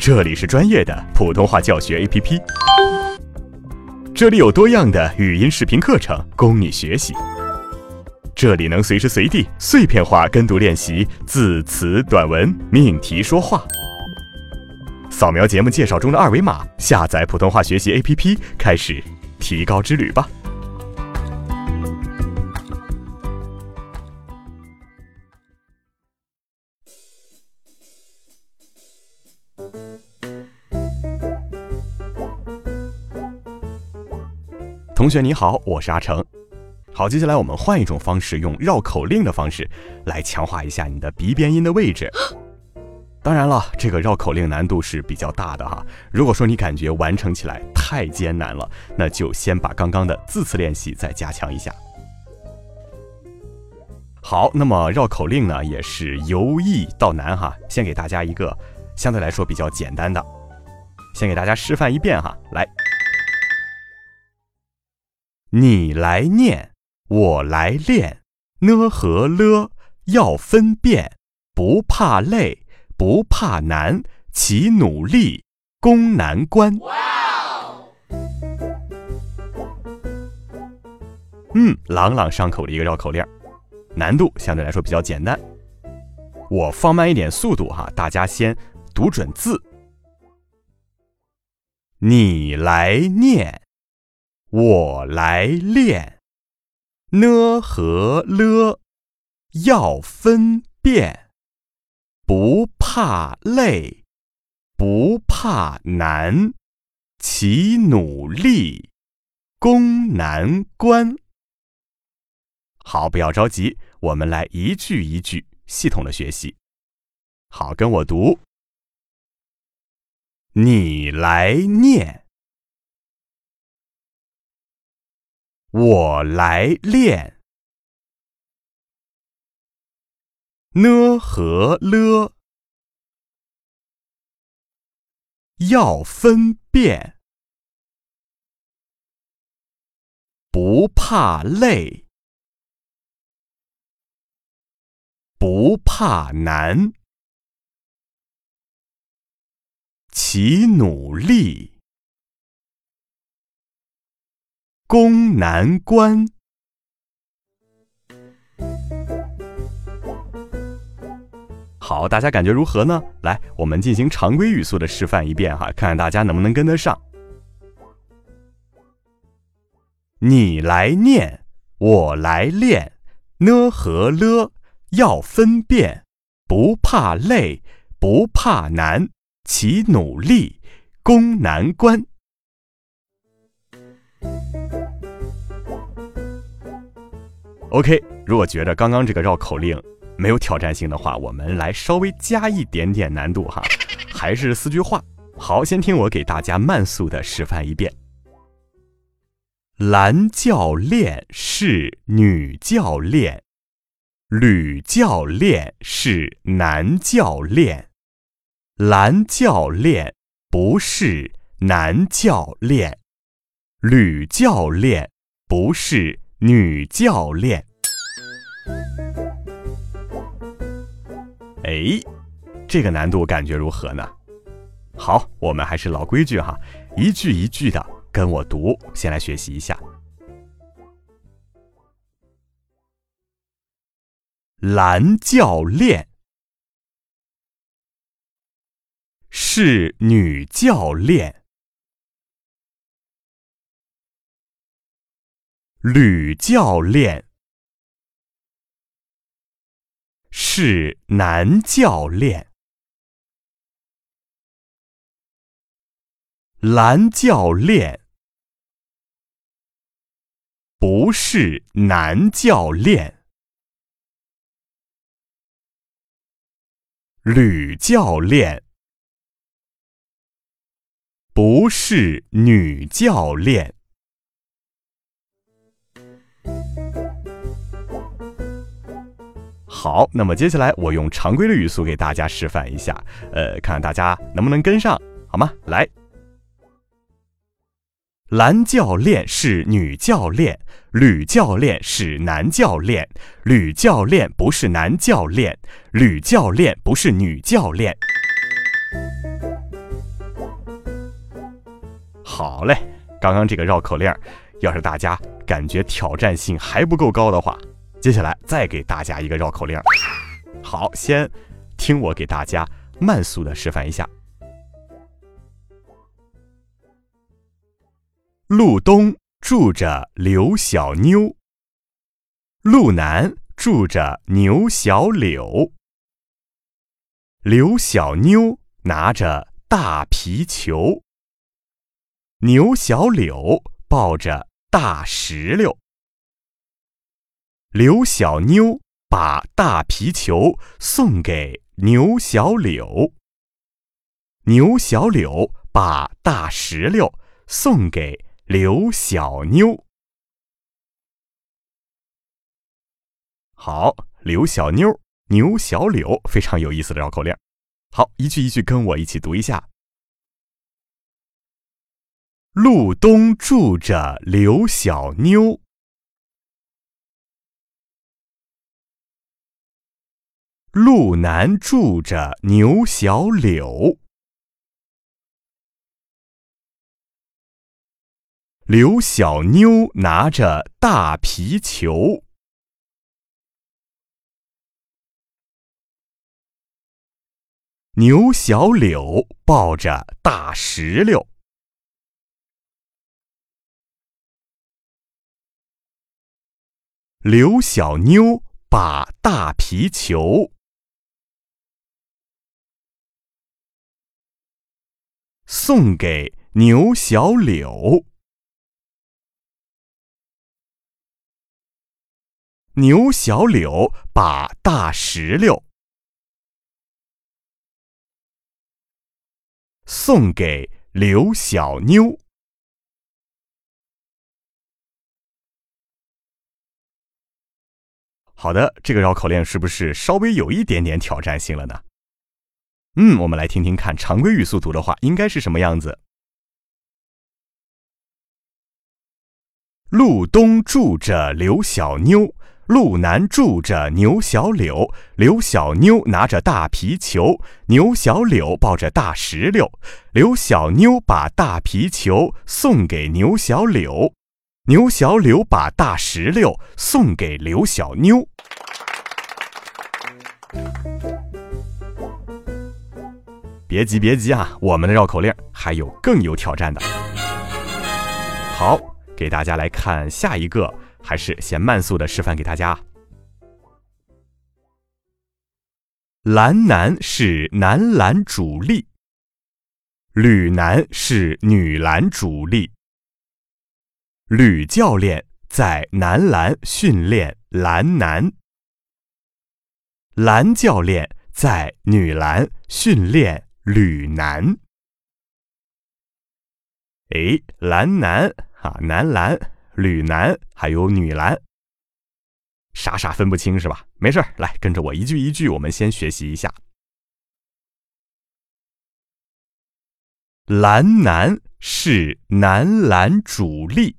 这里是专业的普通话教学 APP，这里有多样的语音视频课程供你学习，这里能随时随地碎片化跟读练习字词短文命题说话。扫描节目介绍中的二维码，下载普通话学习 APP，开始提高之旅吧。同学你好，我是阿成。好，接下来我们换一种方式，用绕口令的方式来强化一下你的鼻边音的位置。当然了，这个绕口令难度是比较大的哈。如果说你感觉完成起来太艰难了，那就先把刚刚的字词练习再加强一下。好，那么绕口令呢也是由易到难哈。先给大家一个相对来说比较简单的，先给大家示范一遍哈，来。你来念，我来练，呢和了要分辨，不怕累，不怕难，齐努力，攻难关。嗯，朗朗上口的一个绕口令，难度相对来说比较简单。我放慢一点速度哈，大家先读准字。你来念。我来练，呢和了要分辨，不怕累，不怕难，齐努力，攻难关。好，不要着急，我们来一句一句系统的学习。好，跟我读，你来念。我来练，呢和了。要分辨，不怕累，不怕难，齐努力。攻难关。好，大家感觉如何呢？来，我们进行常规语速的示范一遍哈，看看大家能不能跟得上。你来念，我来练，呢和了要分辨，不怕累，不怕难，齐努力，攻难关。OK，如果觉得刚刚这个绕口令没有挑战性的话，我们来稍微加一点点难度哈，还是四句话。好，先听我给大家慢速的示范一遍。蓝教练是女教练，吕教练是男教练，蓝教练不是男教练，吕教练不是。女教练，哎，这个难度感觉如何呢？好，我们还是老规矩哈，一句一句的跟我读，先来学习一下。蓝教练是女教练。吕教练。是男教练，蓝教练。不是男教练，吕教练。不是女教练。好，那么接下来我用常规的语速给大家示范一下，呃，看看大家能不能跟上，好吗？来，蓝教练是女教练，吕教练是男教练，吕教练不是男教练，吕教练不是女教练。好嘞，刚刚这个绕口令，要是大家感觉挑战性还不够高的话，接下来再给大家一个绕口令。好，先听我给大家慢速的示范一下。路东住着刘小妞，路南住着牛小柳。刘小妞拿着大皮球，牛小柳抱着大石榴。刘小妞把大皮球送给牛小柳，牛小柳把大石榴送给刘小妞。好，刘小妞。牛小柳，非常有意思的绕口令。好，一句一句跟我一起读一下。路东住着刘小妞，路南住着牛小柳，刘小妞拿着大皮球。牛小柳抱着大石榴，刘小妞把大皮球送给牛小柳，牛小柳把大石榴。送给刘小妞。好的，这个绕口令是不是稍微有一点点挑战性了呢？嗯，我们来听听看，常规语速读的话应该是什么样子？路东住着刘小妞。路南住着牛小柳，刘小妞拿着大皮球，牛小柳抱着大石榴。刘小妞把大皮球送给牛小柳，牛小柳把大石榴送给刘小妞。别急别急啊，我们的绕口令还有更有挑战的。好，给大家来看下一个。还是先慢速的示范给大家。蓝男是男篮主力，吕男是女篮主力。吕教练在男篮训练蓝男篮，蓝教练在女篮训练女篮。哎，男篮啊，男篮。女篮还有女篮，傻傻分不清是吧？没事来跟着我一句一句，我们先学习一下。男篮是男篮主力，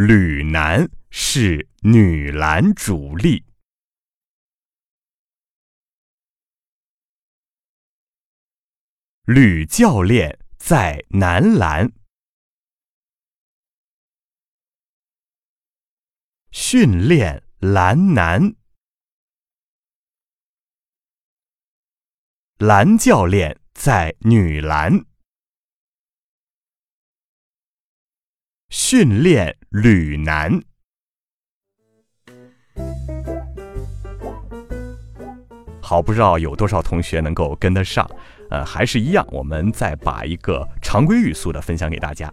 女篮是女篮主力。吕教练在男篮。训练男。篮，蓝教练在女篮。训练女篮。好，不知道有多少同学能够跟得上。呃，还是一样，我们再把一个常规语速的分享给大家。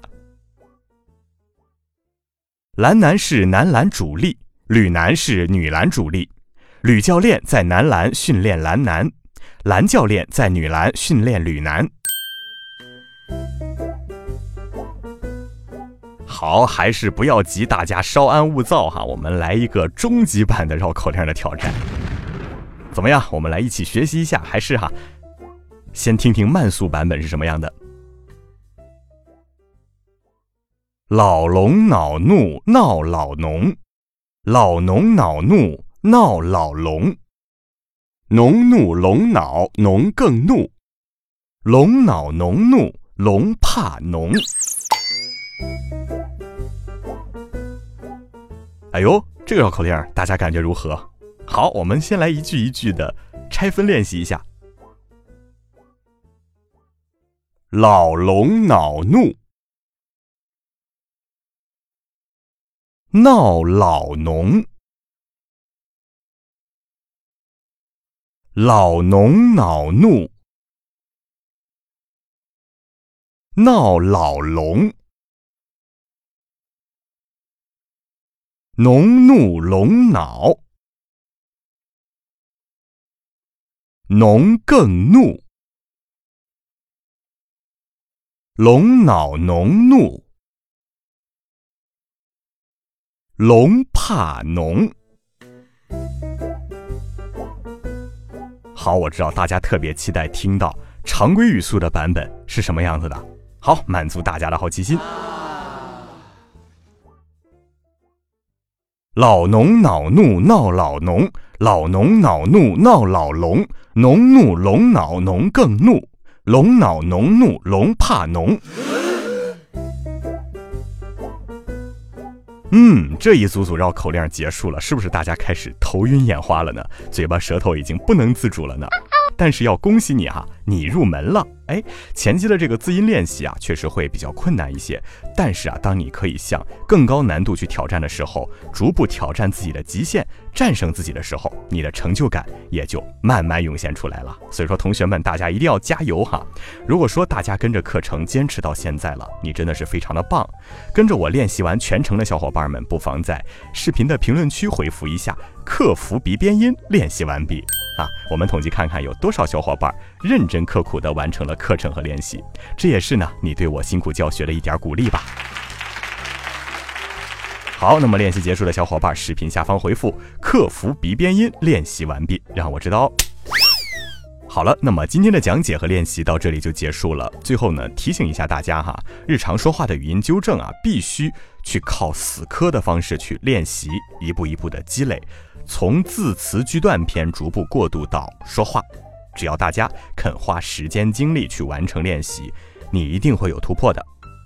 男篮是男篮主力，女篮是女篮主力。吕教练在男篮训练男篮，蓝教练在女篮训练女篮。好，还是不要急，大家稍安勿躁哈。我们来一个终极版的绕口令的挑战，怎么样？我们来一起学习一下，还是哈？先听听慢速版本是什么样的。老龙恼怒闹老农，老农恼怒闹老龙。农怒龙恼，农更怒。龙恼农怒，龙怕农。哎呦，这个绕口令大家感觉如何？好，我们先来一句一句的拆分练习一下。老龙恼怒，闹老农。老农恼怒，闹老龙。农怒龙恼，农更怒。龙恼农怒，龙怕农。好，我知道大家特别期待听到常规语速的版本是什么样子的。好，满足大家的好奇心。老农恼怒闹老农，老农恼怒闹老龙，农怒龙恼农更怒，龙恼农怒龙怕农。嗯，这一组组绕口令结束了，是不是大家开始头晕眼花了呢？嘴巴舌头已经不能自主了呢？但是要恭喜你哈，你入门了。哎，前期的这个字音练习啊，确实会比较困难一些。但是啊，当你可以向更高难度去挑战的时候，逐步挑战自己的极限，战胜自己的时候，你的成就感也就慢慢涌现出来了。所以说，同学们，大家一定要加油哈！如果说大家跟着课程坚持到现在了，你真的是非常的棒。跟着我练习完全程的小伙伴们，不妨在视频的评论区回复一下“克服鼻边音，练习完毕”。啊，我们统计看看有多少小伙伴认真刻苦地完成了课程和练习，这也是呢你对我辛苦教学的一点鼓励吧。好，那么练习结束的小伙伴，视频下方回复“克服鼻边音，练习完毕”，让我知道。好了，那么今天的讲解和练习到这里就结束了。最后呢，提醒一下大家哈，日常说话的语音纠正啊，必须去靠死磕的方式去练习，一步一步的积累。从字词句段篇逐步过渡到说话，只要大家肯花时间精力去完成练习，你一定会有突破的。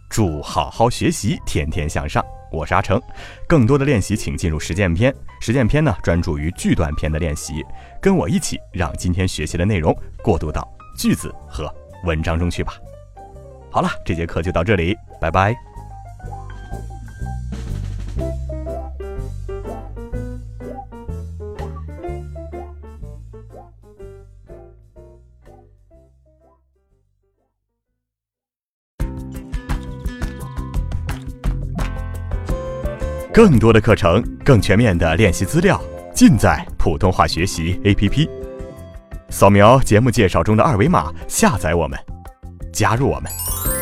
祝好好学习，天天向上！我是阿成，更多的练习请进入实践篇。实践篇呢，专注于句段篇的练习，跟我一起让今天学习的内容过渡到句子和文章中去吧。好了，这节课就到这里，拜拜。更多的课程，更全面的练习资料，尽在普通话学习 APP。扫描节目介绍中的二维码，下载我们，加入我们。